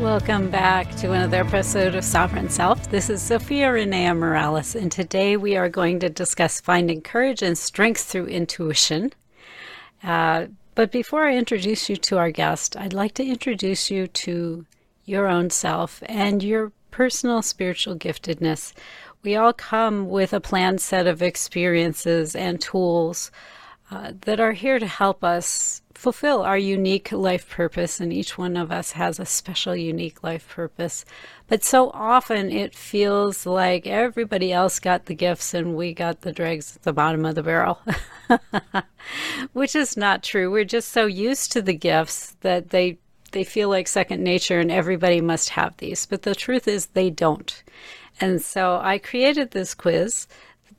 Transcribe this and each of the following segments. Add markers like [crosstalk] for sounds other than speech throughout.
Welcome back to another episode of Sovereign Self. This is Zofia Renea Morales, and today we are going to discuss finding courage and strength through intuition. Uh, but before I introduce you to our guest, I'd like to introduce you to your own self and your personal spiritual giftedness. We all come with a planned set of experiences and tools uh, that are here to help us fulfill our unique life purpose, and each one of us has a special, unique life purpose. But so often it feels like everybody else got the gifts and we got the dregs at the bottom of the barrel, [laughs] which is not true. We're just so used to the gifts that they they feel like second nature and everybody must have these. But the truth is they don't. And so I created this quiz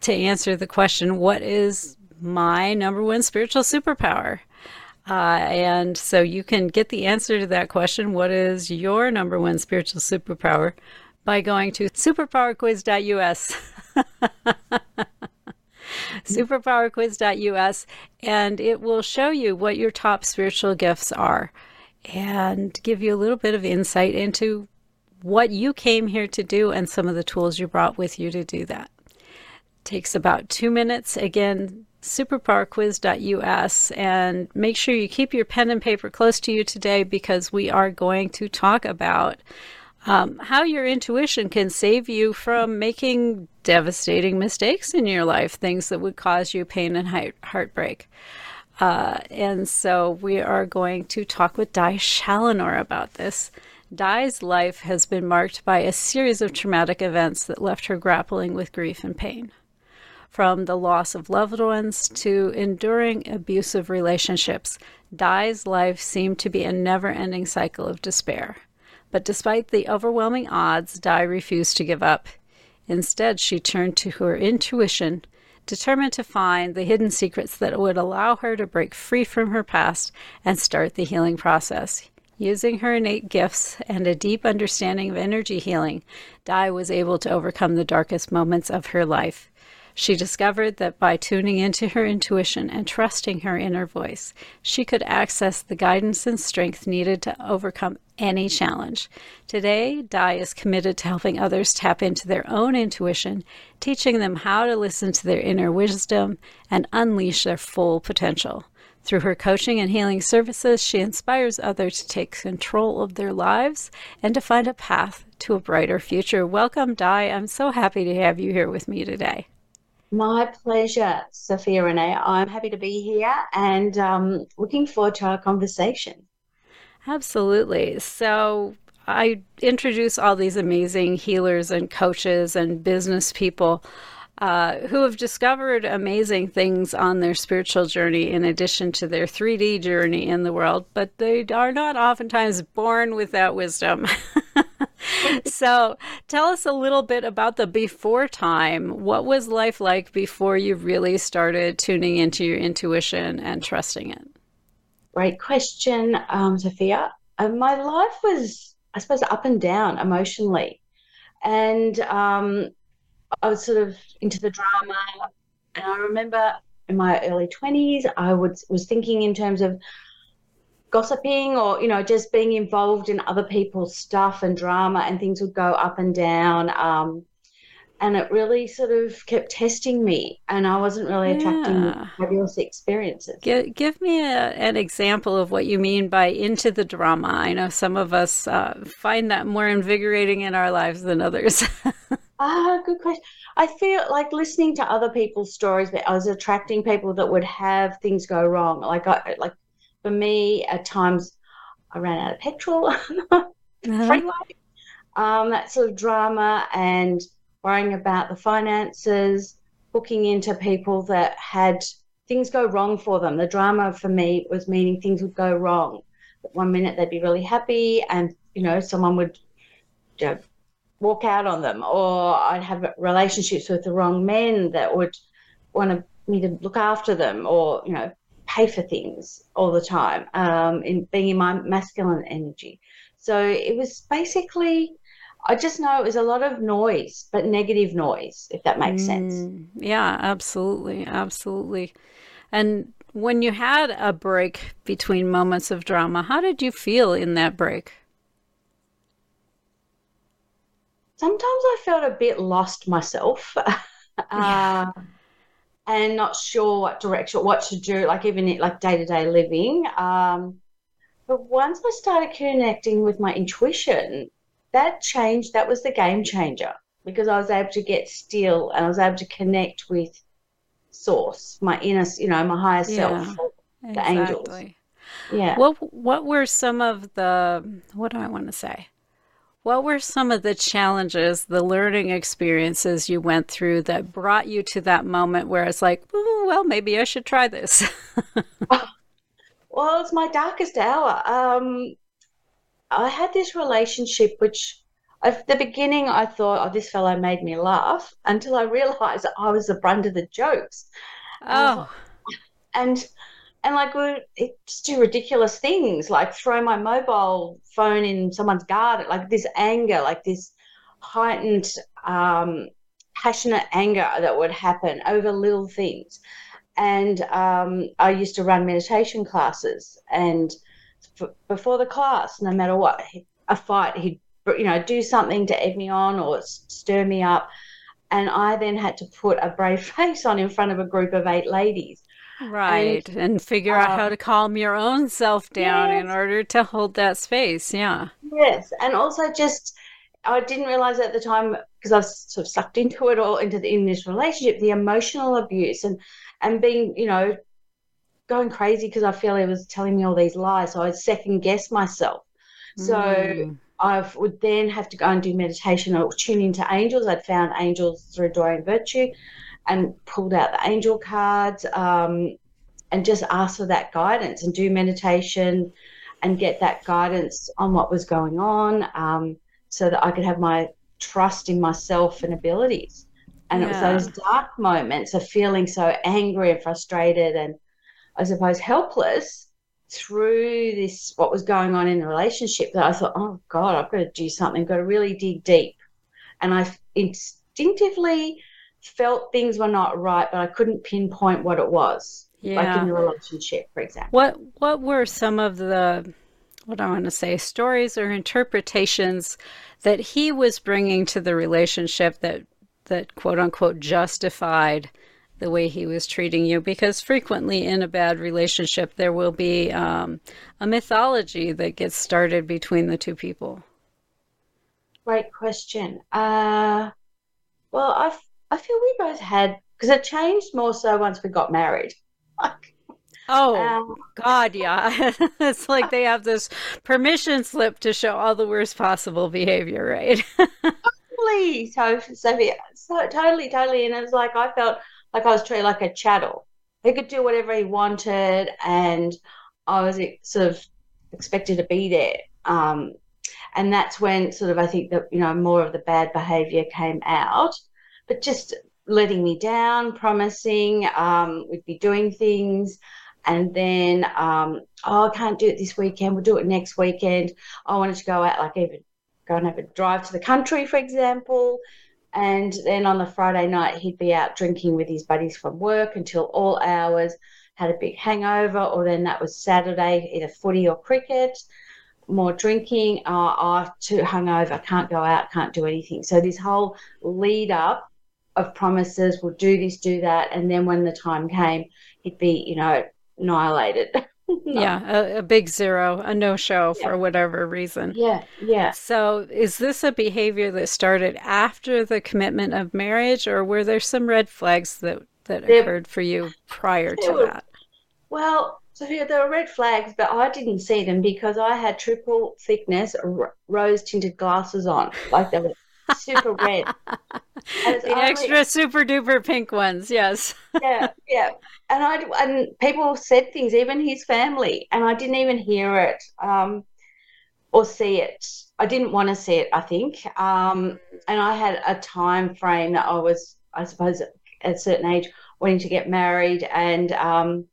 to answer the question what is my number one spiritual superpower? Uh, and so you can get the answer to that question what is your number one spiritual superpower by going to superpowerquiz.us. [laughs] superpowerquiz.us, and it will show you what your top spiritual gifts are and give you a little bit of insight into what you came here to do and some of the tools you brought with you to do that. It takes about two minutes. Again, superpowerquiz.us and make sure you keep your pen and paper close to you today because we are going to talk about um, how your intuition can save you from making devastating mistakes in your life, things that would cause you pain and heart- heartbreak. Uh, and so we are going to talk with Di Challenor about this. Di's life has been marked by a series of traumatic events that left her grappling with grief and pain from the loss of loved ones to enduring abusive relationships, Di's life seemed to be a never ending cycle of despair. But despite the overwhelming odds, Di refused to give up. Instead, she turned to her intuition, determined to find the hidden secrets that would allow her to break free from her past and start the healing process. Using her innate gifts and a deep understanding of energy healing, Di was able to overcome the darkest moments of her life. She discovered that by tuning into her intuition and trusting her inner voice, she could access the guidance and strength needed to overcome any challenge. Today, Di is committed to helping others tap into their own intuition, teaching them how to listen to their inner wisdom and unleash their full potential. Through her coaching and healing services, she inspires others to take control of their lives and to find a path to a brighter future. Welcome, Di. I'm so happy to have you here with me today. My pleasure, Zofia Renee. I'm happy to be here and um, looking forward to our conversation. Absolutely. So, I introduce all these amazing healers and coaches and business people uh, who have discovered amazing things on their spiritual journey in addition to their 3D journey in the world, but they are not oftentimes born with that wisdom. [laughs] [laughs] so tell us a little bit about the before time. What was life like before you really started tuning into your intuition and trusting it? Great question, um, Zofia. Uh, my life was, I suppose, up and down emotionally. And um, I was sort of into the drama. And I remember in my early 20s, I would, was thinking in terms of gossiping or, you know, just being involved in other people's stuff and drama, and things would go up and down. Um, and it really sort of kept testing me and i wasn't really attracting yeah. fabulous experiences give, give me a, an example of what you mean by into the drama i know some of us uh, find that more invigorating in our lives than others [laughs] Ah, good question. I feel like listening to other people's stories, but I was attracting people that would have things go wrong. Like, I, like for me, at times, I ran out of petrol, [laughs] uh-huh. freeway, um, that sort of drama, and worrying about the finances, booking into people that had things go wrong for them. The drama for me was meaning things would go wrong. One minute they'd be really happy, and you know, someone would you know, walk out on them, or I'd have relationships with the wrong men that would want to me to look after them or you know pay for things all the time um, in being in my masculine energy. So it was basically i just know it was a lot of noise but negative noise if that makes mm, sense yeah absolutely absolutely. And when you had a break between moments of drama how did you feel in that break? Sometimes i felt a bit lost myself. [laughs] Yeah. And not sure what direction, what to do, like even like day to day living. Um, but once I started connecting with my intuition, that changed. That was the game changer because I was able to get still and I was able to connect with source, my inner, you know, my higher yeah, self, the exactly. angels. Yeah. What What were some of the what do I want to say? What were some of the challenges, the learning experiences you went through that brought you to that moment where it's like, well, maybe I should try this? [laughs] well, it's my darkest hour. Um, I had this relationship which at the beginning I thought, oh, this fellow made me laugh until I realized I was the brunt of the jokes. Oh. And and like we just do ridiculous things like throw my mobile phone in someone's garden like this anger like this heightened um, passionate anger that would happen over little things. And um, i used to run meditation classes and f- before the class no matter what a fight he'd you know do something to egg me on or stir me up. And i then had to put a brave [laughs] face on in front of a group of eight ladies Right. And, and figure out how um, to calm your own self down yes. in order to hold that space. Yeah. Yes. And also just, I didn't realize at the time because I was sort of sucked into it all into the, in this relationship, the emotional abuse and, and being, you know, going crazy because I feel he was telling me all these lies. So I'd second guess myself. So mm. I would then have to go and do meditation or tune into angels. I'd found angels through Doreen Virtue and pulled out the angel cards um, and just asked for that guidance and do meditation and get that guidance on what was going on um, so that I could have my trust in myself and abilities. And yeah. it was those dark moments of feeling so angry and frustrated and I suppose helpless through this what was going on in the relationship that I thought, oh God, I've got to do something, I've got to really dig deep. And I instinctively felt things were not right, but I couldn't pinpoint what it was. Yeah. Like in the relationship, for example. What what were some of the what I want to say stories or interpretations that he was bringing to the relationship that that quote unquote justified the way he was treating you because frequently in a bad relationship there will be um, a mythology that gets started between the two people great question uh, well i I feel we both had because it changed more so once we got married. [laughs] oh um, God, yeah. [laughs] it's like they have this permission slip to show all the worst possible behavior, right? [laughs] totally. So, Zofia, so totally, totally. And it was like I felt like I was treated like a chattel. He could do whatever he wanted, and I was sort of expected to be there. Um, and that's when sort of I think that you know more of the bad behavior came out but just letting me down, promising um, we'd be doing things. And then, um, oh, I can't do it this weekend. We'll do it next weekend. I wanted to go out, like even go and have a drive to the country, for example. And then on the Friday night, he'd be out drinking with his buddies from work until all hours, had a big hangover, or then that was Saturday, either footy or cricket, more drinking, uh, oh, too hungover, can't go out, can't do anything. So this whole lead up of promises, we'll do this, do that. And then when the time came, he'd be, you know, annihilated. [laughs] yeah, a, a, big zero, a no show yeah. for whatever reason. Yeah, yeah. So is this a behavior that started after the commitment of marriage, or were there some red flags that, that there, occurred for you prior to were, that? Well, so yeah, there were red flags, but I didn't see them because I had triple thickness rose tinted glasses on. Like they were super red. the extra super duper pink ones, yes. yeah, yeah. And I and people said things, even his family, and I didn't even hear it um, or see it. I didn't want to see it. I think, um, and I had a time frame that I was, I suppose, at a certain age wanting to get married, and um,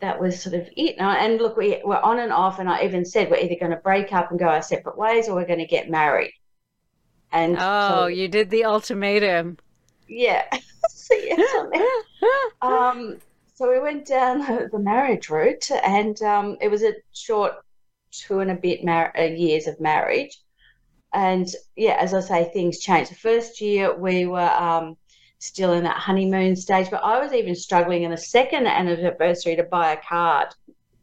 that was sort of it. And look, we were on and off, and I even said we're either going to break up and go our separate ways, or we're going to get married. And oh, so, you did the ultimatum. Yeah. [laughs] so, yes, um, so we went down the marriage route, and um, it was a short two and a bit mar- uh, years of marriage. And yeah, as I say, things changed. The first year we were um, still in that honeymoon stage, but I was even struggling in the second anniversary to buy a card.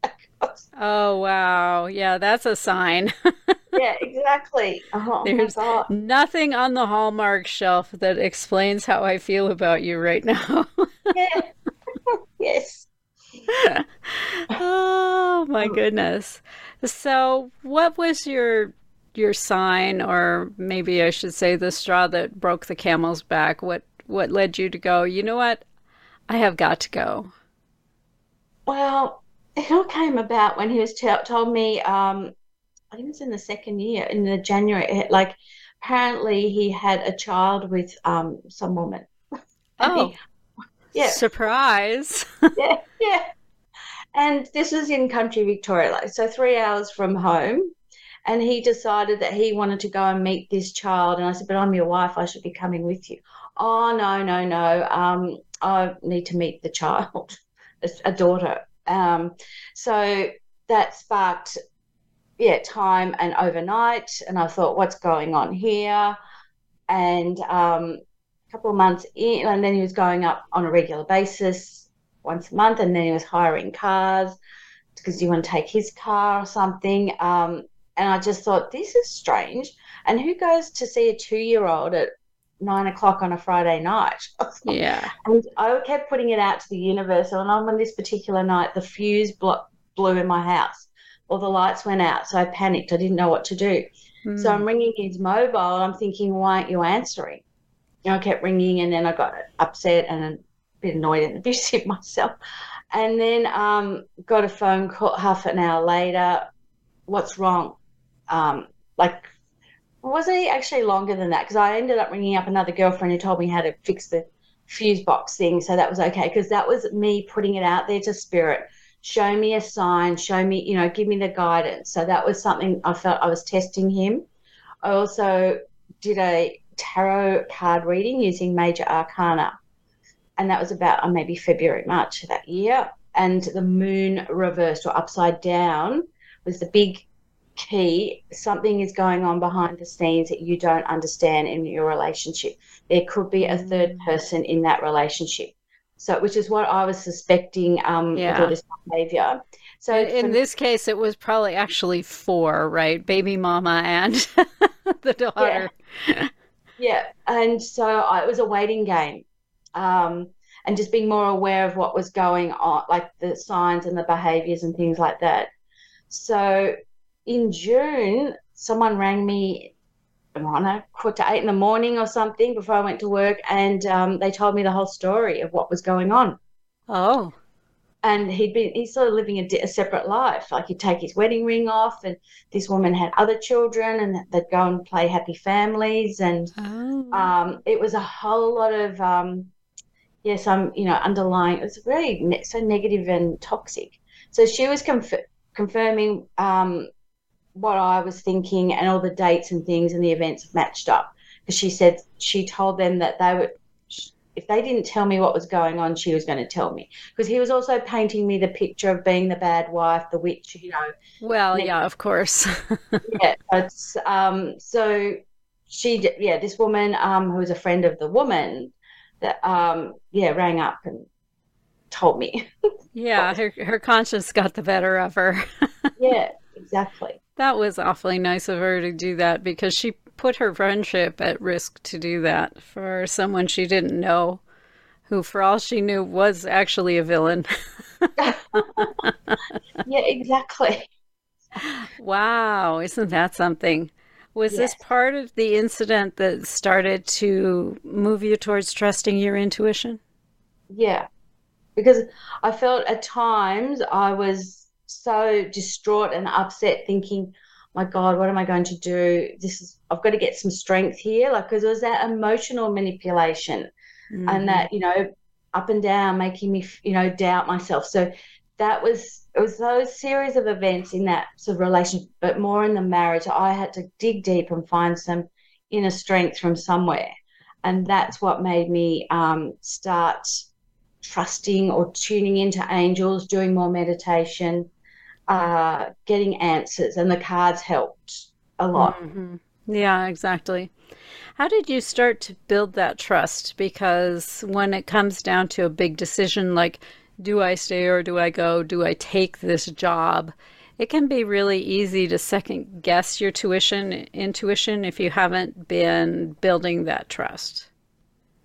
[laughs] oh wow! Yeah, that's a sign. [laughs] yeah, exactly. Oh, There's nothing on the Hallmark shelf that explains how I feel about you right now. [laughs] yeah. [laughs] yes. [laughs] oh my goodness. So, what was your your sign or maybe I should say the straw that broke the camel's back? What what led you to go, you know what? I have got to go. Well, it all came about when he was t- told me um, I think it was in the second year, in the January, like apparently he had a child with um, some woman. [laughs] Oh, he, yeah. Surprise. [laughs] yeah, yeah. And this was in country Victoria, like so three hours from home. And he decided that he wanted to go and meet this child. And I said, But I'm your wife, I should be coming with you. Oh no, no, no. Um, I need to meet the child, [laughs] a daughter. Um, so that sparked yeah, time and overnight. And I thought, what's going on here? And um, a couple of months in, and then he was going up on a regular basis once a month, and then he was hiring cars because you want to take his car or something. Um, and I just thought, this is strange. And who goes to see a two year old at nine o'clock on a Friday night? [laughs] yeah. And I kept putting it out to the universe. And on this particular night, the fuse blew in my house or the lights went out. So I panicked. I didn't know what to do. Mm. So I'm ringing his mobile. I'm thinking, why aren't you answering? I kept ringing and then I got upset and a bit annoyed and [laughs] abusive myself. And then um, got a phone call half an hour later. What's wrong? Um, like, wasn't it actually longer than that? Because I ended up ringing up another girlfriend who told me how to fix the fuse box thing. So that was okay because that was me putting it out there to spirit show me a sign, show me, you know, give me the guidance. So that was something I felt I was testing him. I also did a tarot card reading using major arcana. And that was about uh, maybe February, March of that year. And the moon reversed or upside down was the big key. Something is going on behind the scenes that you don't understand in your relationship. There could be a third mm. person in that relationship. So, which is what I was suspecting um, yeah. with all this behavior. So, in this case, it was probably actually four, right? Baby mama and [laughs] the daughter. Yeah. yeah. And so I, it was a waiting game. Um, and just being more aware of what was going on, like the signs and the behaviors and things like that. So in June, someone rang me I don't know, quarter to eight in the morning or something before I went to work, and um, they told me the whole story of what was going on. Oh. And he'd been, he's sort of living a, a, separate life. Like he'd take his wedding ring off, and this woman had other children, and they'd go and play happy families. And oh. um, it was a whole lot of, um, yes, I'm, you know, underlying, it was very ne- so negative and toxic. So she was conf- confirming um, what I was thinking and all the dates and things and the events matched up. Because she said she told them that they would, if they didn't tell me what was going on, she was going to tell me. Because he was also painting me the picture of being the bad wife, the witch, you know. Well, yeah, of course. [laughs] yeah, it's um. So she, yeah, this woman um who was a friend of the woman that um yeah rang up and told me. [laughs] yeah, her her conscience got the better of her. [laughs] yeah, exactly. That was awfully nice of her to do that because she put her friendship at risk to do that for someone she didn't know, who, for all she knew, was actually a villain. [laughs] yeah, exactly. Wow, isn't that something? Was yes. this part of the incident that started to move you towards trusting your intuition? Yeah, because I felt at times I was so distraught and upset, thinking, my God, what am I going to do? This is, I've got to get some strength here. Like, because it was that emotional manipulation mm-hmm. and that, you know, up and down, making me, you know, doubt myself. So that was it was those series of events in that sort of relationship, but more in the marriage. I had to dig deep and find some inner strength from somewhere, and that's what made me um, start trusting or tuning into angels, doing more meditation, uh, getting answers, and the cards helped a lot. Mm-hmm. Yeah, exactly. How did you start to build that trust? Because when it comes down to a big decision like, do I stay or do I go? Do I take this job? It can be really easy to second guess your tuition intuition if you haven't been building that trust.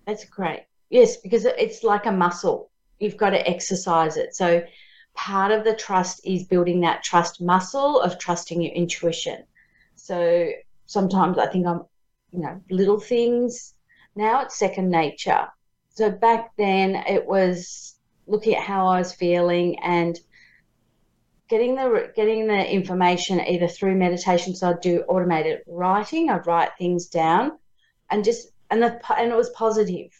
That's great. Yes, because it's like a muscle. You've got to exercise it. So part of the trust is building that trust muscle of trusting your intuition. So sometimes I think I'm, you know, little things. Now it's second nature. So back then it was looking at how I was feeling and getting the getting the information either through meditation. So I'd do automated writing. I'd write things down, and just and the and it was positive.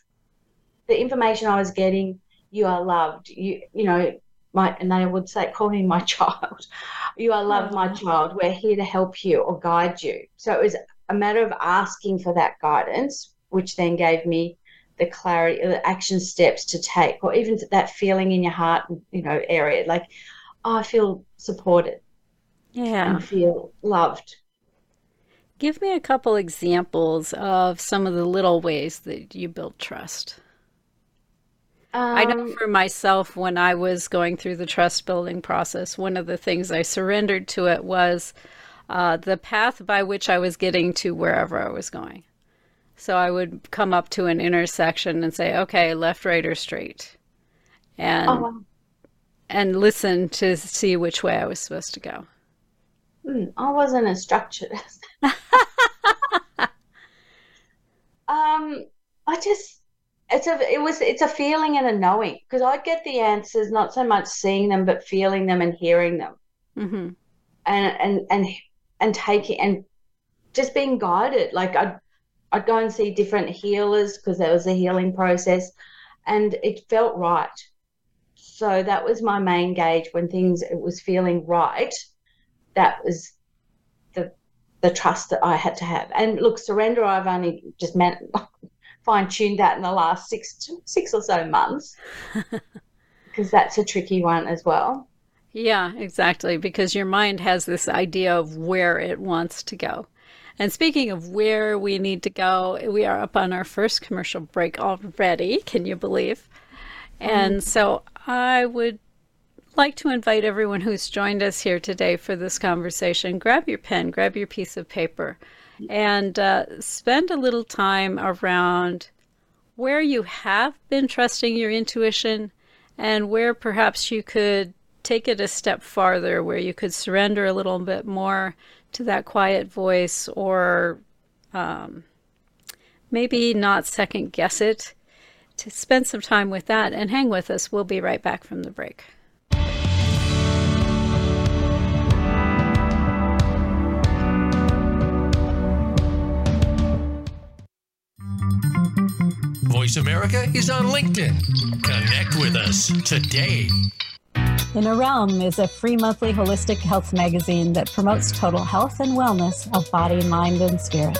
The information I was getting, you are loved. You you know my and they would say call me my [laughs] child. You are loved, my mm-hmm. child. We're here to help you or guide you. So it was a matter of asking for that guidance, which then gave me the clarity, the action steps to take, or even that feeling in your heart, you know, area, like, oh, I feel supported. Yeah. And feel loved. Give me a couple examples of some of the little ways that you build trust. Um, I know um, for myself, when I was going through the trust building process, one of the things I surrendered to it was uh, the path by which I was getting to wherever I was going. So I would come up to an intersection and say, okay, left, right, or straight. And oh, wow. and listen to see which way I was supposed to go. Mm, I wasn't as structured [laughs] um, I just it's a it was it's a feeling and a knowing because I get the answers not so much seeing them but feeling them and hearing them, mm-hmm. and and and and taking and just being guided. Like I I'd go and see different healers because there was a healing process and it felt right. So that was my main gauge when things it was feeling right. That was the the trust that I had to have. And look, surrender I've only just meant fine tuned that in the last six six or so months. [laughs] because that's a tricky one as well. Yeah, exactly. Because your mind has this idea of where it wants to go. And speaking of where we need to go, we are up on our first commercial break already. Can you believe? And mm. so I would like to invite everyone who's joined us here today for this conversation grab your pen, grab your piece of paper, and uh, spend a little time around where you have been trusting your intuition and where perhaps you could take it a step farther, where you could surrender a little bit more to that quiet voice or um, maybe not second guess it, to spend some time with that and hang with us. We'll be right back from the break. Voice America is on LinkedIn. Connect with us today. Inner Realm is a free monthly holistic health magazine that promotes total health and wellness of body, mind, and spirit.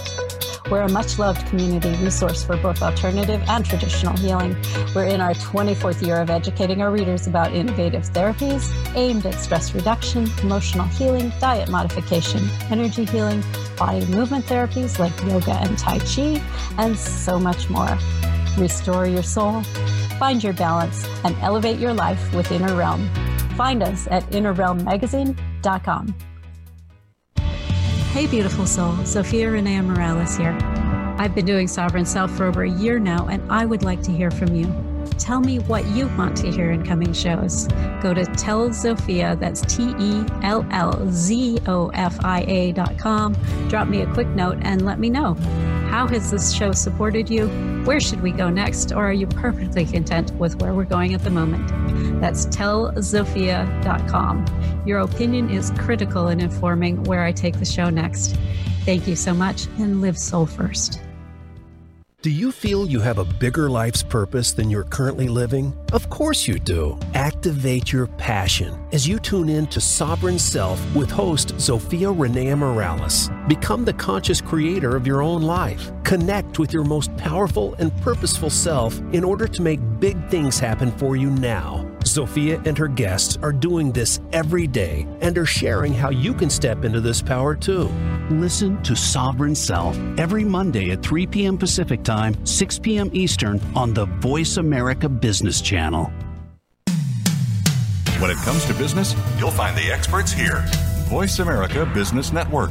We're a much loved community resource for both alternative and traditional healing. We're in our 24th year of educating our readers about innovative therapies aimed at stress reduction, emotional healing, diet modification, energy healing, body movement therapies like yoga and Tai Chi, and so much more. Restore your soul, find your balance, and elevate your life with Inner Realm. Find us at innerrealmmagazine.com. Hey, beautiful soul. Zofia Renea Morales here. I've been doing Sovereign Self for over a year now, and I would like to hear from you. Tell me what you want to hear in coming shows. Go to Tell Zofia, that's T E L L Z O F I A dot com. Drop me a quick note and let me know. How has this show supported you? Where should we go next? Or are you perfectly content with where we're going at the moment? That's tellzofia.com. Your opinion is critical in informing where I take the show next. Thank you so much and live soul first. Do you feel you have a bigger life's purpose than you're currently living? Of course you do. Activate your passion as you tune in to Sovereign Self with host Zofia Renea Morales. Become the conscious creator of your own life. Connect with your most powerful and purposeful self in order to make big things happen for you now. Zofia and her guests are doing this every day and are sharing how you can step into this power too. Listen to Sovereign Self every Monday at 3 p.m. Pacific Time, 6 p.m. Eastern on the Voice America Business Channel. When it comes to business, you'll find the experts here. Voice America Business Network.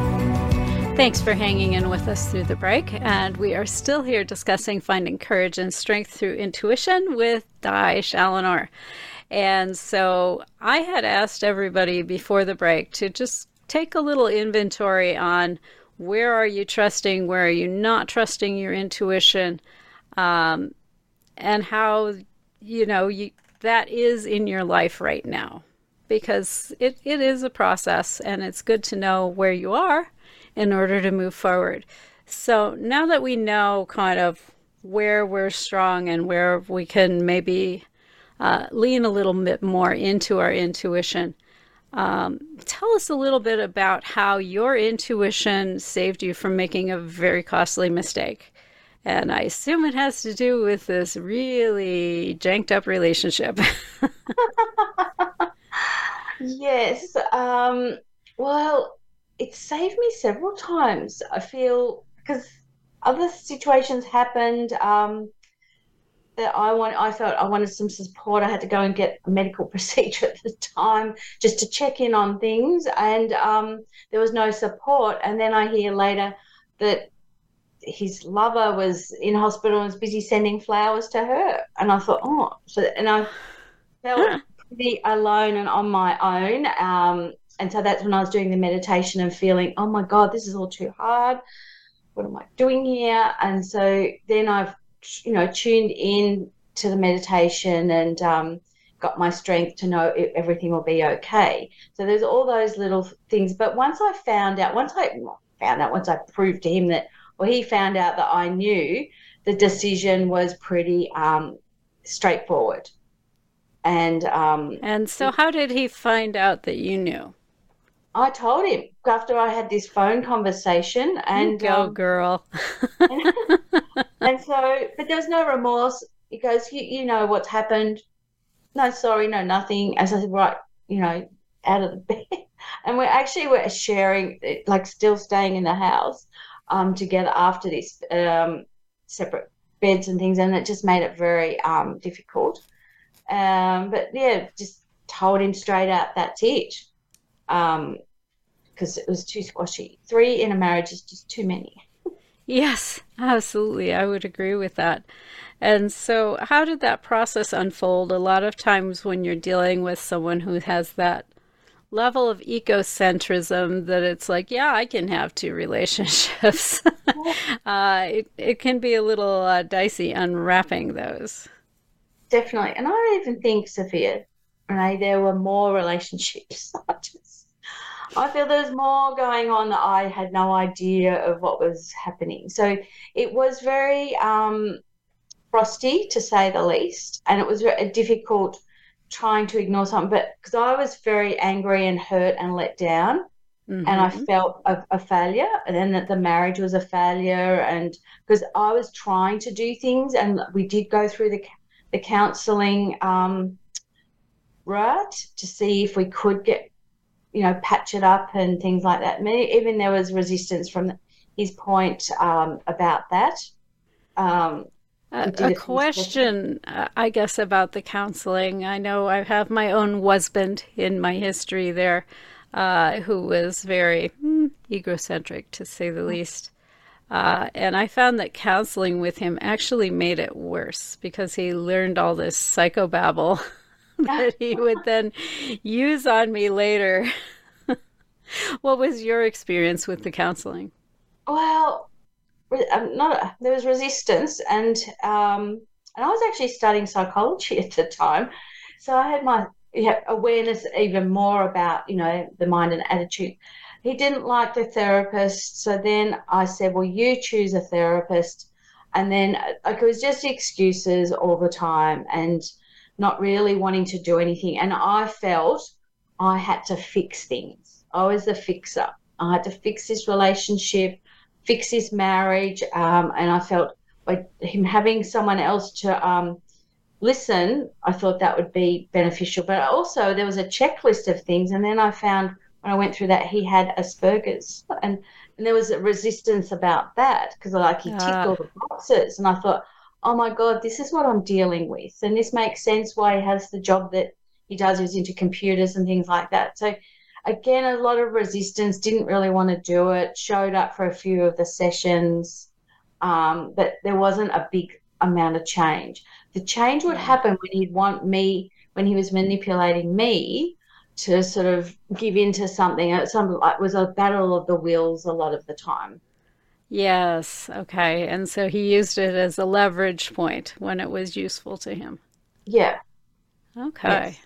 Thanks for hanging in with us through the break. And we are still here discussing finding courage and strength through intuition with Di Challenor. And so I had asked everybody before the break to just take a little inventory on where are you trusting, where are you not trusting your intuition, um, and how, you know, you, that is in your life right now. Because it, it is a process and it's good to know where you are in order to move forward. So now that we know kind of where we're strong and where we can maybe uh, lean a little bit more into our intuition, um, tell us a little bit about how your intuition saved you from making a very costly mistake. And I assume it has to do with this really janked up relationship. [laughs] [laughs] yes. Um, well, it saved me several times. I feel because other situations happened um, that I want. I felt I wanted some support. I had to go and get a medical [laughs] procedure at the time just to check in on things, and um, there was no support. And then I hear later that his lover was in hospital and was busy sending flowers to her, and I thought, oh, so and I felt pretty alone and on my own. Um, and so that's when I was doing the meditation and feeling, oh my God, this is all too hard. What am I doing here? And so then I've, you know, tuned in to the meditation and um, got my strength to know everything will be okay. So there's all those little things. But once I found out, once I found out, once I proved to him that, well, he found out that I knew the decision was pretty um, straightforward. And um, and so, how did he find out that you knew? I told him after I had this phone conversation, and go um, girl. and, [laughs] and so, but there's no remorse because you you know what's happened. No sorry, no nothing. As I said, right, you know, out of the bed, [laughs] and we're actually we're sharing, like, still staying in the house, um, together after this, um, separate beds and things, and it just made it very um difficult. Um, but yeah, just told him straight out that's it um, because it was too squashy. Three in a marriage is just too many. Yes, absolutely. I would agree with that. And so, how did that process unfold? A lot of times, when you're dealing with someone who has that level of egocentrism, that it's like, yeah, I can have two [laughs] relationships, [laughs] uh, it, it can be a little uh, dicey unwrapping those. Definitely. And I even think, Zofia, there were more relationships. [laughs] I feel there's more going on that I had no idea of what was happening. So it was very um, frosty, to say the least, and it was very difficult trying to ignore something. But because I was very angry and hurt and let down, mm-hmm. and I mm-hmm. felt a, a, failure, and then that the marriage was a failure, and because I was trying to do things, and we did go through the the counselling um, route to see if we could get you know, patch it up and things like that. Even there was resistance from his point um, about that. Um, a, a question, I guess, about the counseling. I know I have my own husband in my history there, uh, who was very mm, egocentric, to say the least. Uh, and I found that counseling with him actually made it worse because he learned all this psychobabble [laughs] [laughs] that he would then use on me later. [laughs] what was your experience with the counseling? Well, um, not there was resistance, and um, and I was actually studying psychology [laughs] at the time, so I had my yeah, awareness even more about you know the mind and attitude. He didn't like the therapist, so then I said, "Well, you choose a therapist." And then like it was just excuses all the time, and not really wanting to do anything. And I felt I had to fix things. I was the fixer. I had to fix this relationship, fix this marriage. Um, and I felt by him having someone else to um, listen, I thought that would be beneficial. But also, there was a checklist of things. And then I found when I went through that, he had Asperger's. And, and there was a resistance about that because, like, he ticked uh. all the boxes. And I thought, oh my God, this is what I'm dealing with. And this makes sense why he has the job that he does, he's into computers and things like that. So, again, a lot of resistance, didn't really want to do it, showed up for a few of the sessions, um, but there wasn't a big amount of change. The change would happen when he'd want me, when he was manipulating me to sort of give into something. It was a battle of the wills a lot of the time. Yes. Okay. And so he used it as a leverage point when it was useful to him. Yeah. Okay. Yes.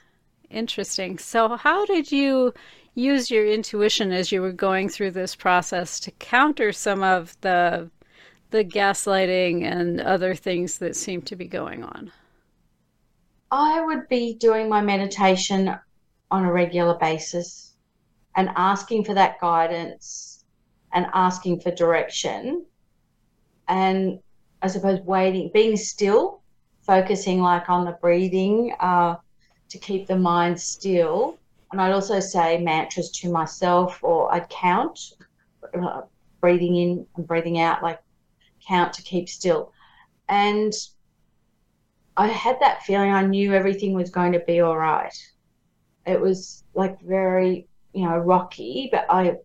Interesting. So, how did you use your intuition as you were going through this process to counter some of the the gaslighting and other things that seem to be going on? I would be doing my meditation on a regular basis and asking for that guidance and asking for direction and I suppose waiting, being still, focusing like on the breathing uh, to keep the mind still. And I'd also say mantras to myself, or I'd count, uh, breathing in and breathing out, like count to keep still. And I had that feeling I knew everything was going to be all right. It was like very, you know, rocky, but I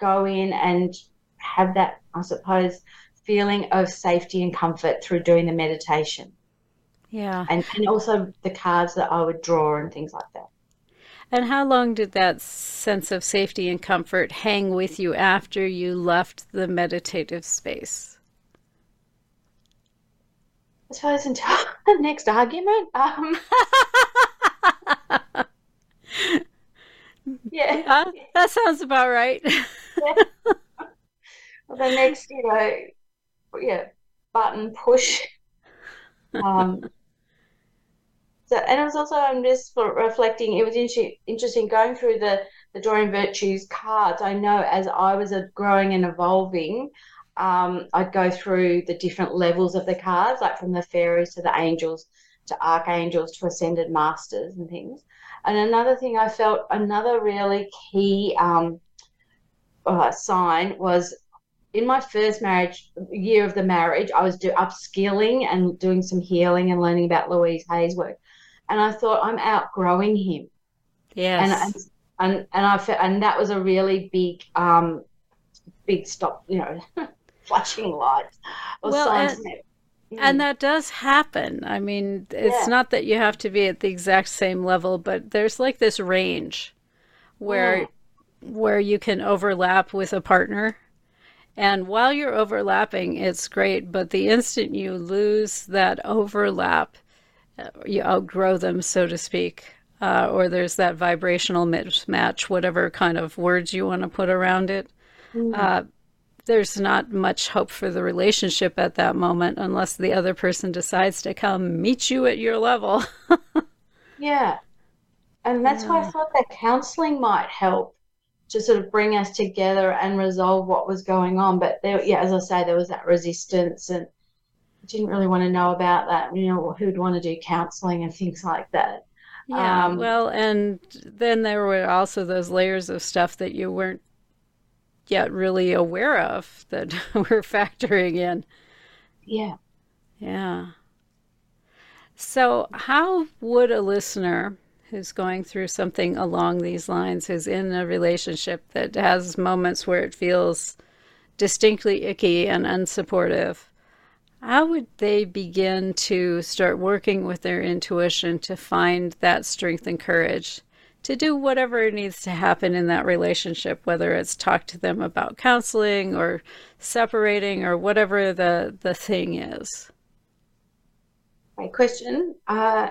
go in and have that, I suppose, feeling of safety and comfort through doing the meditation. Yeah. And, and also the cards that I would draw and things like that. And how long did that sense of safety and comfort hang with you after you left the meditative space? I suppose until [laughs] the next argument. Um, [laughs] yeah. [laughs] yeah. That sounds about right. [laughs] yeah. the next, you know, yeah, button push. [laughs] Um, so, and it was also, I'm just reflecting, it was inter- interesting going through the, the Doreen Virtue's cards. I know as I was growing and evolving, um, I'd go through the different levels of the cards, like from the fairies to the angels to archangels to ascended masters and things. And another thing I felt, another really key um, uh, sign was in my first marriage year of the marriage, I was do, upskilling and doing some healing and learning about Louise Hay's work, and I thought I'm outgrowing him. Yes. And and and I felt, and that was a really big um, big stop. You know, [laughs] flashing lights or well, signs. And, and mm. that does happen. I mean, it's yeah. not that you have to be at the exact same level, but there's like this range where where you can overlap with a partner. And while you're overlapping, it's great, but the instant you lose that overlap, you outgrow them, so to speak, uh, or there's that vibrational mismatch, whatever kind of words you want to put around it. Mm. Uh, there's not much hope for the relationship at that moment unless the other person decides to come meet you at your level. [laughs] yeah. And that's yeah. why I thought that counseling might help to sort of bring us together and resolve what was going on. But there, yeah, as I say, there was that resistance and didn't really want to know about that. You know, who'd want to do counseling and things like that. Yeah, um, well, and then there were also those layers of stuff that you weren't yet really aware of that [laughs] we're factoring in. Yeah. Yeah. So, how would a listener who's going through something along these lines, who's in a relationship that has moments where it feels distinctly icky and unsupportive, how would they begin to start working with their intuition to find that strength and courage to do whatever needs to happen in that relationship, whether it's talk to them about counseling or separating or whatever the, the thing is? My question. Uh,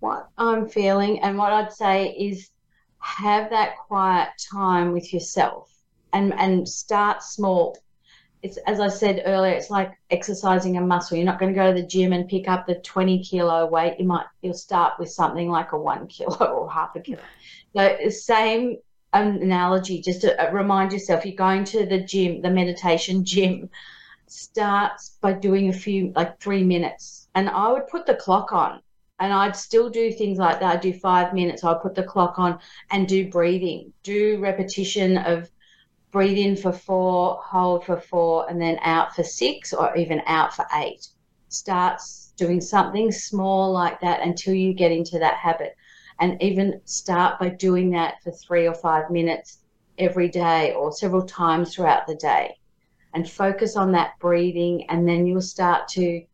what I'm feeling and what I'd say is have that quiet time with yourself and and start small it's as I said earlier, it's like exercising a muscle. You're not going to go to the gym and pick up the 20 kilo weight. You might you'll start with something like a one [laughs] kilo or half a kilo. So the same analogy, just to uh, remind yourself, you're going to the gym, the meditation gym, starts by doing a few like three minutes. And I would put the clock on and I'd still do things like that. I'd do five minutes. I'd put the clock on and do breathing, do repetition of breathe in for four, hold for four, and then out for six or even out for eight. Starts doing something small like that until you get into that habit. And even start by doing that for three or five minutes every day or several times throughout the day. And focus on that breathing, and then you'll start to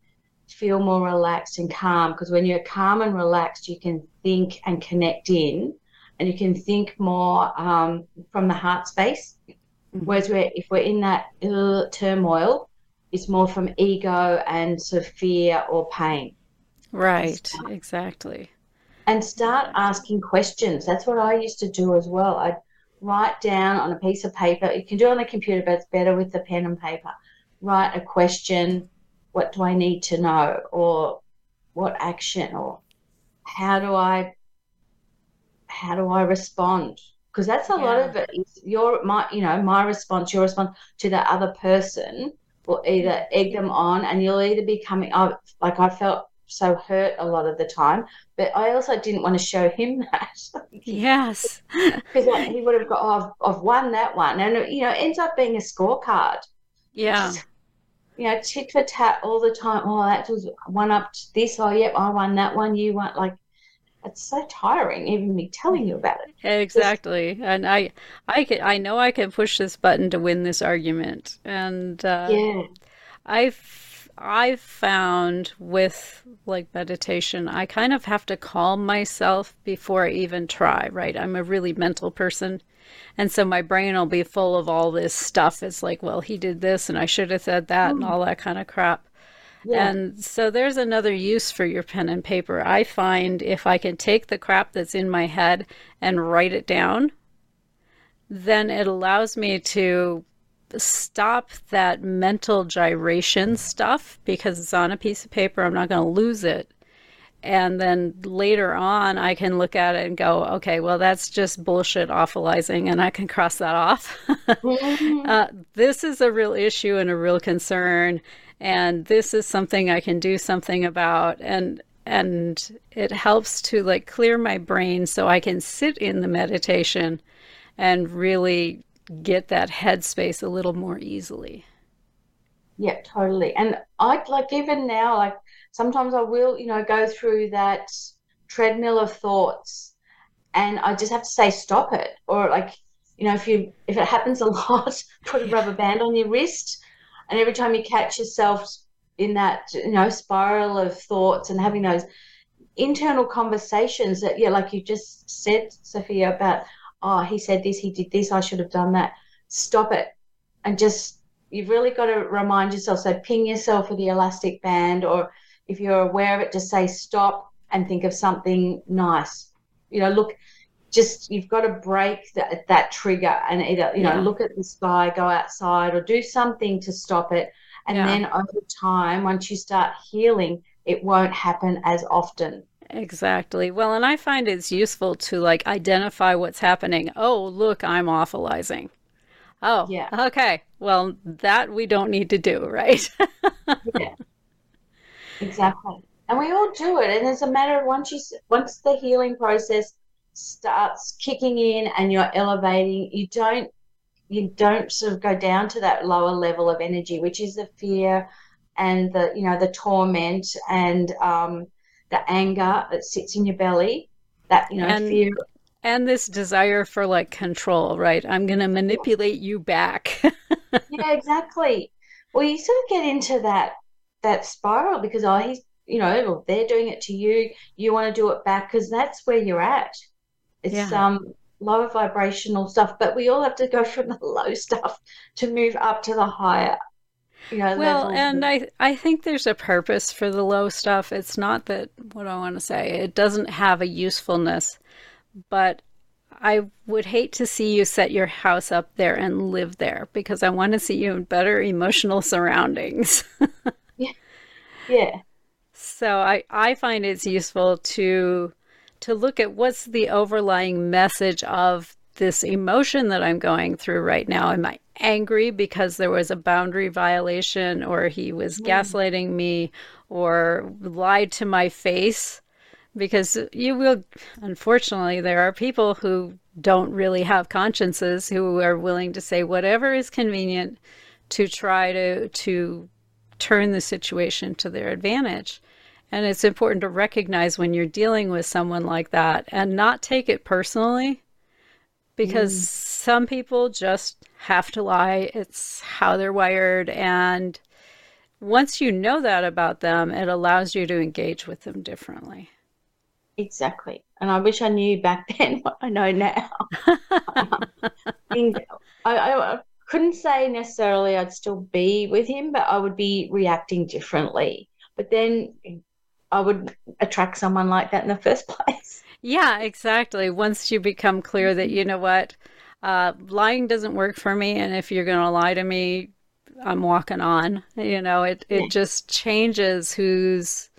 feel more relaxed and calm. Because when you're calm and relaxed, you can think and connect in, and you can think more um, from the heart space Mm-hmm. Whereas we're, if we're in that uh, turmoil, it's more from ego and sort of fear or pain. Right, exactly. And start asking questions. That's what I used to do as well. I'd write down on a piece of paper. You can do it on the computer, but it's better with the pen and paper. Write a question. What do I need to know? Or what action? Or how do I how do I respond? Because that's a yeah. lot of it is your my you know my response your response to that other person will either mm. egg them on and you'll either be coming oh, like i felt so hurt a lot of the time but i also didn't want to show him [laughs] that. Yes. [laughs] Because like, he would have got oh, I've, I've won that one. And you know it ends up being a scorecard. Yeah. Just, you know tit for tat all the time. Oh that was one up to this oh yep i won that one you won like it's so tiring even me telling you about it. Exactly. And i i can i know i can push this button to win this argument. And uh, yeah. I've i've found with like meditation i kind of have to calm myself before i even try right? I'm a really mental person. And so my brain will be full of all this stuff. It's like well he did this and i should have said that mm. and all that kind of crap yeah. And so there's another use for your pen and paper. I find if I can take the crap that's in my head and write it down, then it allows me to stop that mental gyration stuff because it's on a piece of paper. I'm not going to lose it. And then later on, I can look at it and go, okay, well, that's just bullshit awfulizing, and I can cross that off. [laughs] mm-hmm. uh, this is a real issue and a real concern and this is something I can do something about and and it helps to like clear my brain so I can sit in the meditation and really get that headspace a little more easily. Yeah, totally. And I like even now, like sometimes I will, you know, go through that treadmill of thoughts and I just have to say stop it. Or like, you know, if you if it happens a [laughs] lot, put a rubber band on your wrist and every time you catch yourself in that you know spiral of thoughts and having those internal conversations that yeah like you just said Zofia about oh he said this he did this i should have done that. Stop it. And just you've really got to remind yourself. So ping yourself with the elastic band or if you're aware of it just say stop and think of something nice. You know look just you've got to break that that trigger and either you know yeah. look at the sky go outside or do something to stop it. And yeah. then over time once you start healing it won't happen as often. Exactly. Well and i find it's useful to like identify what's happening. Oh look i'm awfulizing. Oh yeah. okay. Well that we don't need to do right? [laughs] Yeah. Exactly. And we all do it. And it's a matter of once you once the healing process starts kicking in and you're elevating, you don't you don't sort of go down to that lower level of energy, which is the fear and the you know the torment and um, the anger that sits in your belly. That you know and, fear and this desire for like control, right? I'm going to manipulate you back. [laughs] yeah, exactly. Well, you sort of get into that that spiral because oh, he's you know, they're doing it to you. You want to do it back because that's where you're at. It's Yeah. um lower vibrational stuff, but we all have to go from [laughs] the low stuff to move up to the higher. You know, Well, and I I think there's a purpose for the low stuff. It's not that what I want to say. It doesn't have a usefulness, but I would hate to see you set your house up there and live there because I want to see you in better emotional [laughs] surroundings. [laughs] yeah. yeah, So I, I find it's useful to to look at what's the overlying message of this emotion that I'm going through right now. Am I angry because there was a boundary violation or he was hmm. gaslighting me or lied to my face? Because you will unfortunately there are people who don't really have consciences who are willing to say whatever is convenient to try to to turn the situation to their advantage. And it's important to recognize when you're dealing with someone like that and not take it personally because mm. some people just have to lie. It's how they're wired. And once you know that about them, it allows you to engage with them differently. exactly. And I wish I knew back [laughs] then what I know now. [laughs] Um, I, I, I couldn't say necessarily I'd still be with him, but I would be reacting differently. But then I would attract someone like that in the first [laughs] place. Yeah, exactly. Once you become clear that, you know what, uh, lying doesn't work for me, and if you're going to lie to me, I'm walking on. You know, it, it just changes who's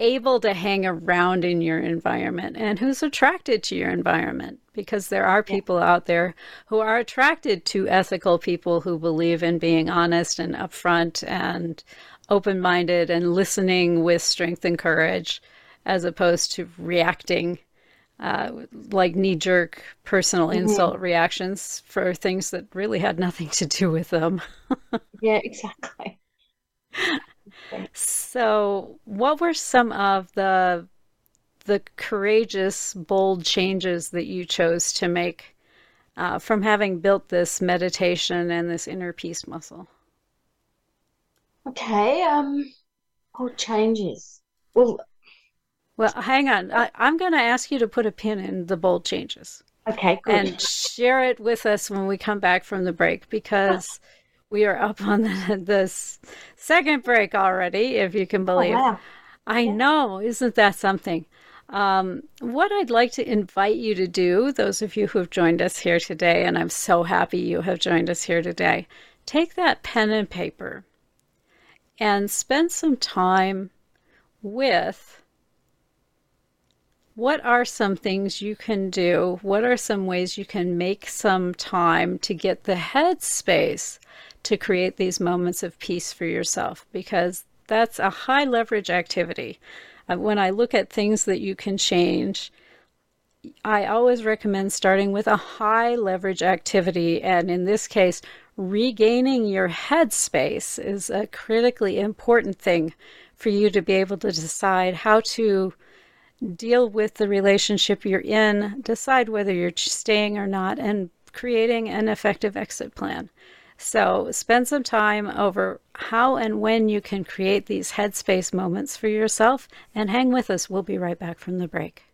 able to hang around in your environment and who's attracted to your environment because there are people out there who are attracted to ethical people who believe in being honest and upfront and open minded and listening with strength and courage as opposed to reacting uh, like knee jerk personal insult reactions for things that really had nothing to do with them. [laughs] Yeah, exactly. So, what were some of the the courageous, bold changes that you chose to make uh, from having built this meditation and this inner peace muscle? Okay. Um. Oh, changes. Well, Well, hang on. I, I'm going to ask you to put a pin in the bold changes okay, good. and share it with us when we come back from the break because [laughs] we are up on the, the s- second break already, if you can believe. oh, wow. I know, isn't that something? Um, what I'd like to invite you to do, those of you who have joined us here today, and I'm so happy you have joined us here today, take that pen and paper and spend some time with what are some things you can do? What are some ways you can make some time to get the headspace to create these moments of peace for yourself? Because that's a high leverage activity. Uh, When I look at things that you can change, I always recommend starting with a high leverage activity. And in this case, regaining your headspace is a critically important thing for you to be able to decide how to deal with the relationship you're in, decide whether you're staying or not, and creating an effective exit plan. So, spend some time over how and when you can create these headspace moments for yourself and hang with us. We'll be right back from the break.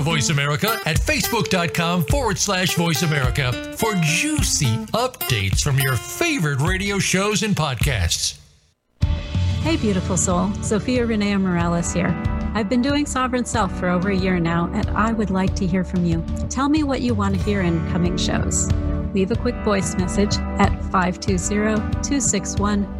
Voice America at facebook.com forward slash voice America for juicy updates from your favorite radio shows and podcasts. Hey, beautiful soul. Zofia Rennea Morales here. I've been doing Sovereign Self for over a year now, and I would like to hear from you. Tell me what you want to hear in coming shows. Leave a quick voice message at 520 261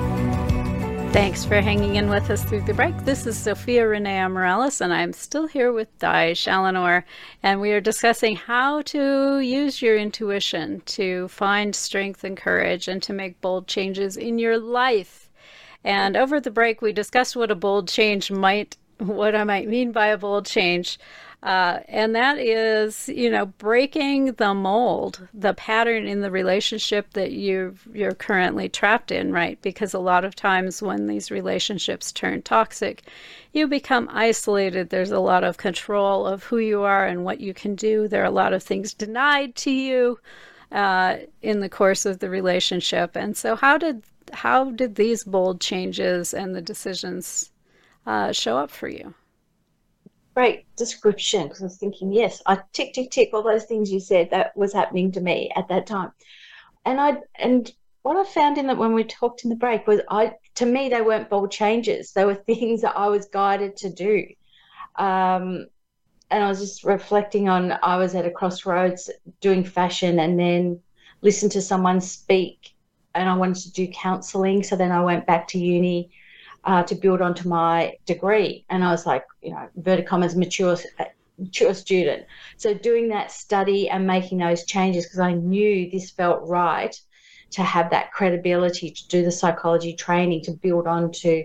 Thanks for hanging in with us through the break. This is Zofia Rennea Morales, and I'm still here with Di Challenor, and we are discussing how to use your intuition to find strength and courage and to make bold changes in your life. And over the break, we discussed what a bold change might, what I might mean by a bold change. Uh, and that is, you know, breaking the mold, the pattern in the relationship that you you're currently trapped in, right? Because a lot of times when these relationships turn toxic, you become isolated. There's a lot of control of who you are and what you can do. There are a lot of things denied to you uh, in the course of the relationship. And so, how did how did these bold changes and the decisions uh, show up for you? Great description because I was thinking, yes, I tick, tick, tick, all those things you said that was happening to me at that time. And I, and what I found in that when we talked in the break was I, to me, they weren't bold changes. They were [laughs] things that I was guided to do. Um, and I was just reflecting on, I was at a crossroads doing fashion and then listened to someone speak and I wanted to do counseling. So then I went back to uni uh, to build onto my degree. And I was like, you know, inverted commas, mature, mature student. So doing that study and making those changes because I knew this felt right to have that credibility to do the psychology training to build onto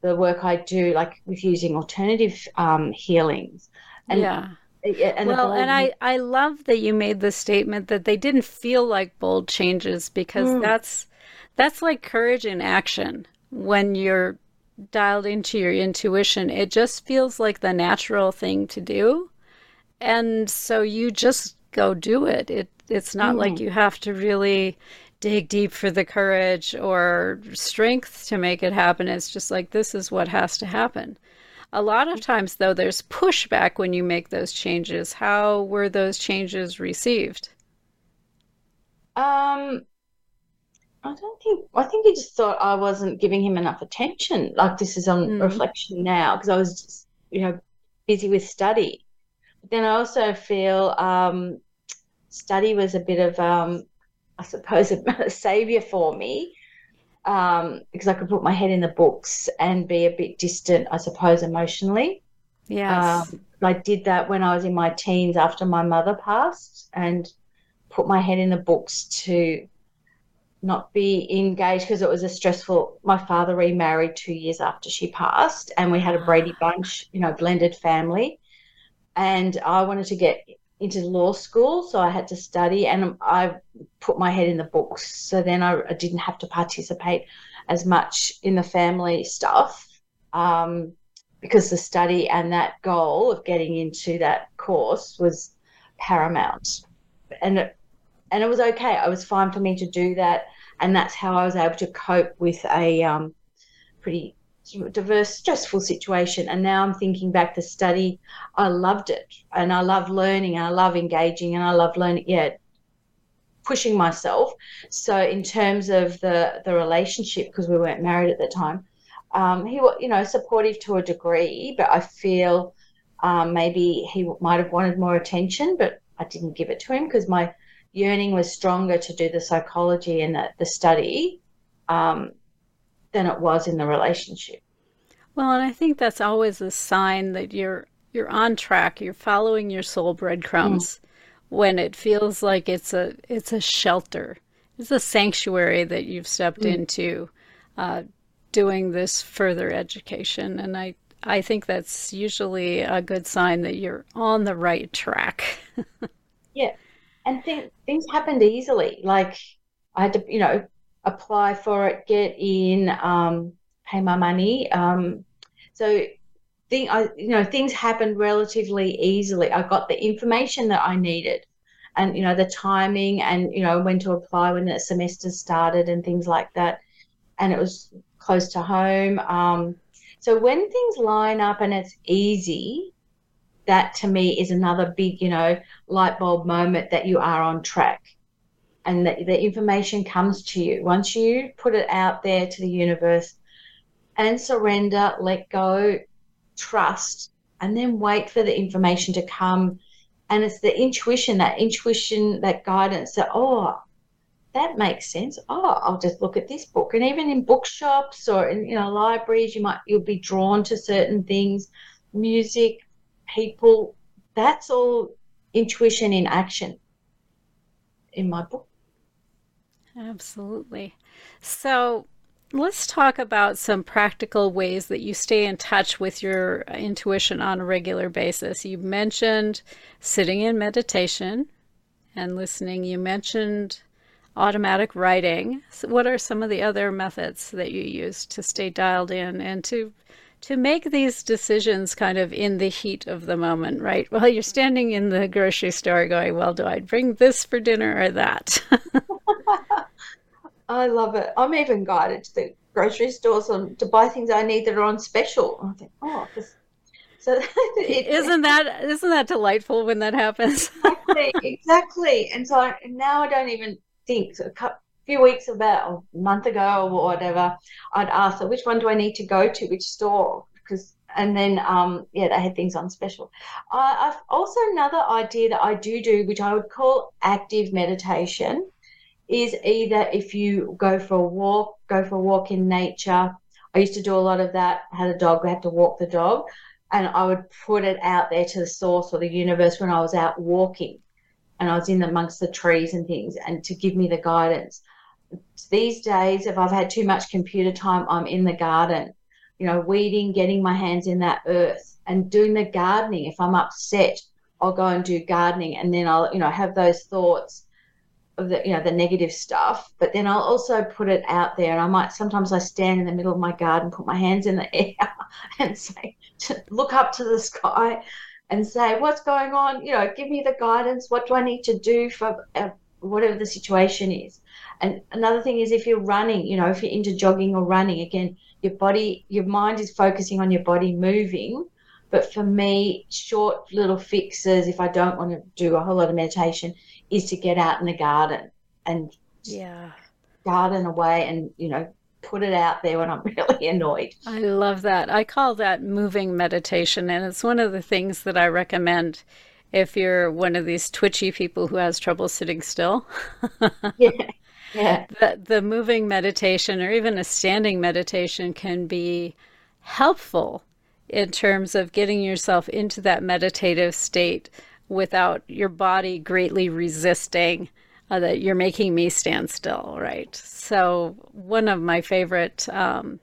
the work I do, like with using alternative um, healings. And, yeah. And well, and I, I love that you made the statement that they didn't feel like bold changes because mm. that's that's like courage in action when you're dialed into your intuition, it just feels like the natural thing to do. And so you just go do it. It it's not mm. like you have to really dig deep for the courage or strength to make it happen. It's just like this is what has to happen. A lot of times though there's pushback when you make those changes. How were those changes received? Um I don't think. I think he just thought I wasn't giving him enough attention. Like this is on mm. reflection now because I was, just, you know, busy with study. But then I also feel um, study was a bit of, um, I suppose, a, [laughs] a savior for me um, because I could put my head in the books and be a bit distant, I suppose, emotionally. Yeah. Um, I did that when I was in my teens after my mother passed and put my head in the books to not be engaged because it was a stressful. My father remarried two years after she passed, and we had a Brady Bunch, you know, blended family. And I wanted to get into law school, so I had to study, and I put my head in the books. So then I, I didn't have to participate as much in the family stuff um, because the study and that goal of getting into that course was paramount. And it, and it was okay. It was fine for me to do that, and that's how I was able to cope with a um, pretty diverse, stressful situation. And now I'm thinking back to study. I loved it, and I love learning, and I love engaging, and I love learning. Yeah, pushing myself. So in terms of the the relationship, because we weren't married at the time, um, he was, you know, supportive to a degree, but I feel um, maybe he might have wanted more attention, but I didn't give it to him because my yearning was stronger to do the psychology and the, the study um, than it was in the relationship. Well, and I think that's always a sign that you're you're on track. You're following your soul breadcrumbs. Mm. When it feels like it's a it's a shelter, it's a sanctuary that you've stepped mm. into, uh, doing this further education, and I I think that's usually a good sign that you're on the right track. [laughs] yeah, and th- things happened easily. Like I had to, you know, apply for it, get in, um, pay my money. Um, so thing, I, you know, things happened relatively easily. I got the information that I needed, and you know, the timing, and you know, when to apply when the semester started, and things like that. And it was close to home. Um, so when things line up and it's easy, that to me is another big, you know, light bulb moment that you are on track and that the information comes to you. Once you put it out there to the universe and surrender, let go, trust, and then wait for the information to come. And it's the intuition, that intuition, that guidance that, oh, that makes sense. Oh, I'll just look at this book. And even in bookshops or in you know libraries, you might you'll be drawn to certain things, music, people. That's all intuition in action in my book. Absolutely. So let's talk about some practical ways that you stay in touch with your intuition on a regular basis. You mentioned sitting in meditation and listening. You mentioned automatic writing. So what are some of the other methods that you use to stay dialed in and to to make these decisions kind of in the heat of the moment, right? While you're standing in the grocery store going, well, do I bring this for dinner or that? [laughs] I love it. I'm even guided to the grocery stores on, to buy things I need that are on special. I think, oh, this, so [laughs] it, isn't that isn't that delightful when that happens? exactly, exactly. And so I, now I don't even think. A few weeks about a month ago or whatever, I'd ask her which one do I need to go to, which store, because and then um, yeah, they had things on special. I've also another idea that I do do, which I would call active meditation is either if you go for a walk, go for a walk in nature. I used to do a lot of that. I had a dog, I had to walk the dog, and I would put it out there to the source or the universe when I was out walking and I was in amongst the trees and things and to give me the guidance. These days, if I've had too much computer time, I'm in the garden, you know, weeding, getting my hands in that earth and doing the gardening. If I'm upset, I'll go and do gardening and then I'll, you know, have those thoughts of the you know the negative stuff. But then i'll also put it out there and i might sometimes i stand in the middle of my garden put my hands in the air [laughs] and say look up to the sky and say what's going on? You know give me the guidance. What do i need to do for uh, whatever the situation is and another thing is if you're running you know if you're into jogging or running again your body your mind is focusing on your body moving but for me short little fixes if i don't want to do a whole lot of meditation is to get out in the garden and yeah garden away and you know put it out there when I'm [laughs] really annoyed. I love that. I call that moving meditation and it's one of the things that I recommend if you're one of these twitchy people who has trouble sitting still. [laughs] yeah. Yeah. [laughs] The, the moving meditation or even a standing meditation can be helpful in terms of getting yourself into that meditative state without your body greatly resisting uh, that you're making me stand still, right? So one of my favorite um,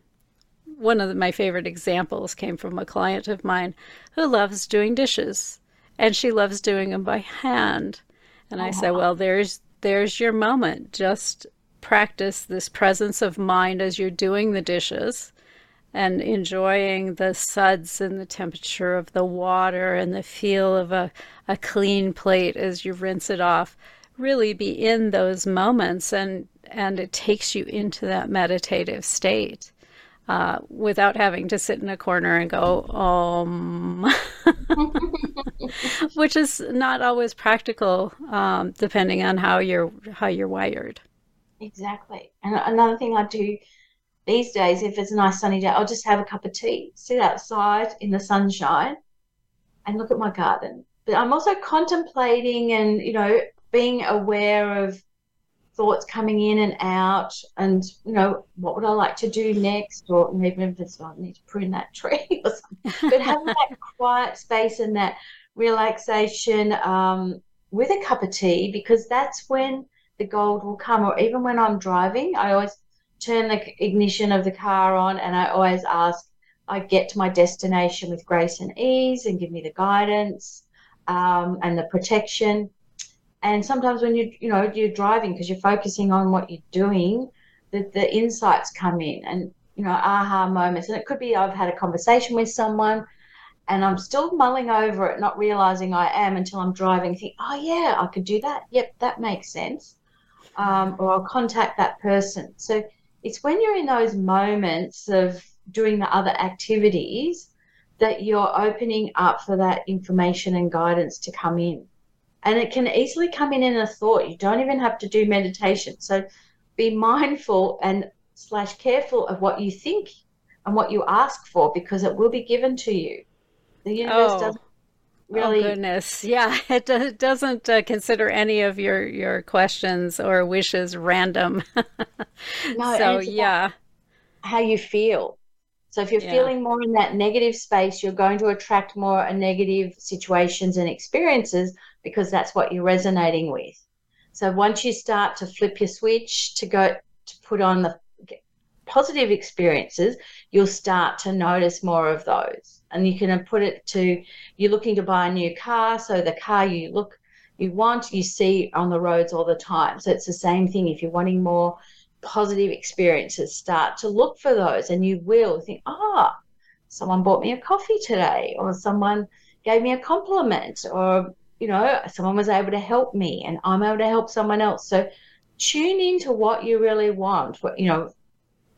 one of the, my favorite examples came from a client of mine who loves doing dishes, and she loves doing them by hand. And I said, well, there's there's your moment. Just practice this presence of mind as you're doing the dishes and enjoying the suds and the temperature of the water and the feel of a, a clean plate as you rinse it off. Really be in those moments and and it takes you into that meditative state uh, without having to sit in a corner and go um [laughs] which is not always practical um, depending on how you're how you're wired exactly and another thing i do these days, if it's a nice sunny day, I'll just have a cup of tea, sit outside in the sunshine, and look at my garden. But I'm also contemplating and, you know, being aware of thoughts coming in and out and you know what would i like to do next? Or even if it's oh, i need to prune that [laughs] tree or something. But having that [laughs] quiet space and that relaxation um, with a cup of tea because that's when the gold will come. Or even when i'm driving i always turn the ignition of the car on and i always ask i get to my destination with grace and ease and give me the guidance um, and the protection and sometimes when you you know you're driving because you're focusing on what you're doing, the, the insights come in and you know aha moments. And it could be I've had a conversation with someone and I'm still mulling over it, not realizing I am until I'm driving. Think, oh yeah, I could do that. Yep, that makes sense. Um, or I'll contact that person. So it's when you're in those moments of doing the other activities that you're opening up for that information and guidance to come in and it can easily come in in a thought. You don't even have to do meditation. So be mindful and slash careful of what you think and what you ask for because it will be given to you. The universe oh. doesn't really oh goodness. Yeah [laughs] it, do- doesn't uh, consider any of your your questions or wishes random. [laughs] No, so yeah. How you feel. So if you're yeah. feeling more in that negative space you're going to attract more negative situations and experiences because that's what you're resonating with. So once you start to flip your switch to go to put on the positive experiences, you'll start to notice more of those. And you can put it to you're looking to buy a new car, so the car you look you want you see on the roads all the time. So it's the same thing. If you're wanting more positive experiences, start to look for those, and you will think, ah, oh, someone bought me a coffee today, or someone gave me a compliment, or you know, someone was able to help me and I'm able to help someone else. So tune into what you really want, what, you know,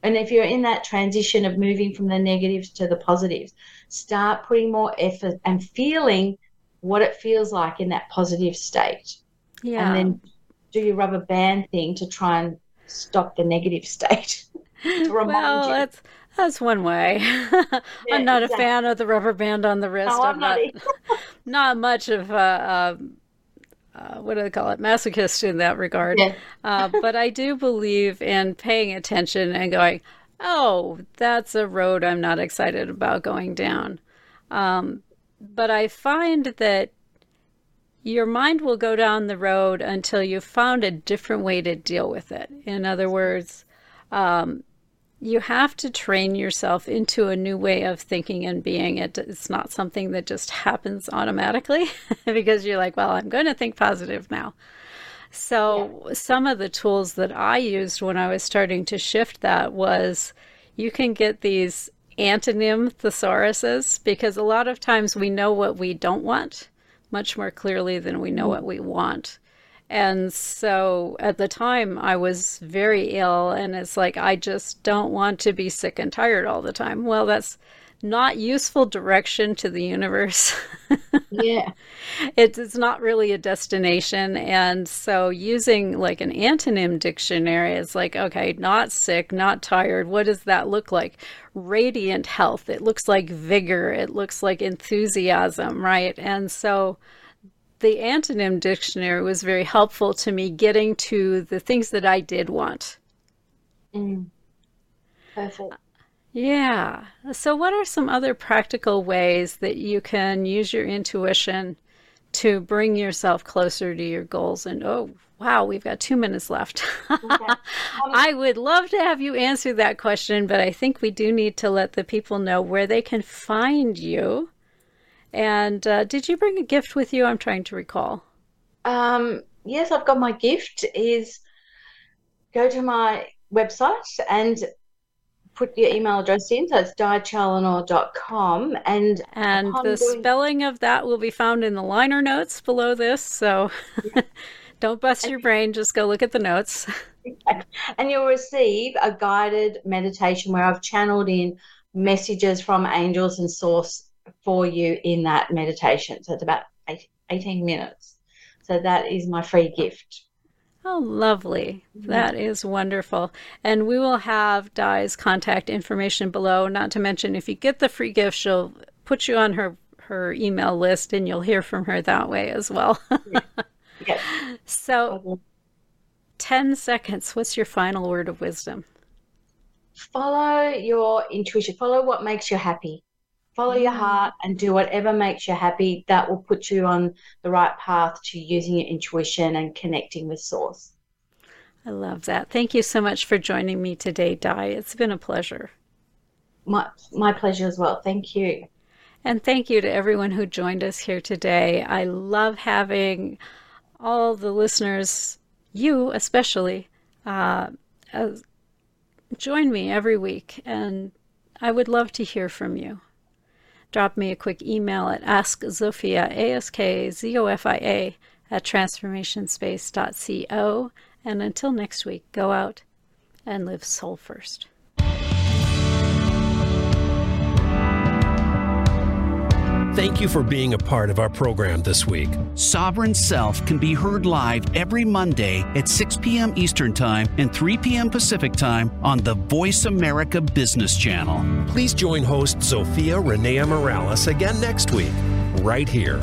and if you're in that transition of moving from the negatives to the positives, start putting more effort and feeling what it feels like in that positive state. Yeah. And then do your rubber band thing to try and stop the negative [laughs] state. well, you. that's that's one way. [laughs] Yeah, I'm not exactly. a fan of the rubber band on the wrist. No, I'm, I'm not, not [laughs] much of a, a, uh, what do they call it, masochist in that regard. Yeah. uh, but I do believe in paying attention and going, oh, that's a road I'm not excited about going down. Um, but I find that your mind will go down the road until you've found a different way to deal with it. In other words, um, you have to train yourself into a new way of thinking and being. It, it's not something that just happens automatically [laughs] because you're like, well, I'm going to think positive now. So, yeah. some of the tools that I used when I was starting to shift that was you can get these antonym thesauruses because a lot of times we know what we don't want much more clearly than we know mm-hmm. what we want. And so at the time, I was very ill, and it's like, I just don't want to be sick and tired all the time. Well, that's not useful direction to the universe. [laughs] yeah. It's not really a destination. And so using like an antonym dictionary is like, okay, not sick, not tired. What does that look like? Radiant health. It looks like vigor. It looks like enthusiasm, right? And so the antonym dictionary was very helpful to me getting to the things that I did want. Mm. Perfect. Yeah. So, what are some other practical ways that you can use your intuition to bring yourself closer to your goals? And oh, wow, we've got two minutes left. okay. [laughs] um, I would love to have you answer that question, but I think we do need to let the people know where they can find you and uh, did you bring a gift with you? I'm trying to recall. Um, yes, I've got my gift. Is go to my website and put your email address in. So it's dichallenor.com. And, and the doing... spelling of that will be found in the liner notes below this. So [laughs] don't bust your brain, just go look at the notes. [laughs] [laughs] and you'll receive a guided meditation where I've channeled in messages from angels and source for you in that meditation. So it's about 18 minutes. So that is my free gift. Oh, lovely. Mm-hmm. That is wonderful. And we will have Di's contact information below. Not to mention, if you get the free gift, she'll put you on her, her email list and you'll hear from her that way as well. Yes. [laughs] So, 10 seconds. What's your final word of wisdom? Follow your intuition, follow what makes you happy. Follow your heart and do whatever makes you happy. That will put you on the right path to using your intuition and connecting with Source. I love that. Thank you so much for joining me today, Di. It's been a pleasure. My, my pleasure as well. Thank you. And thank you to everyone who joined us here today. I love having all the listeners, you especially, uh, uh, join me every week. And I would love to hear from you. Drop me a quick email at askzofia, A-S-K-Z-O-F-I-A, at transformationspace.co. And until next week, go out and live soul first. Thank you for being a part of our program this week. Sovereign Self can be heard live every Monday at 6 p.m. Eastern Time and 3 p.m. Pacific Time on the Voice America Business Channel. Please join host Zofia Rennea Morales again next week, right here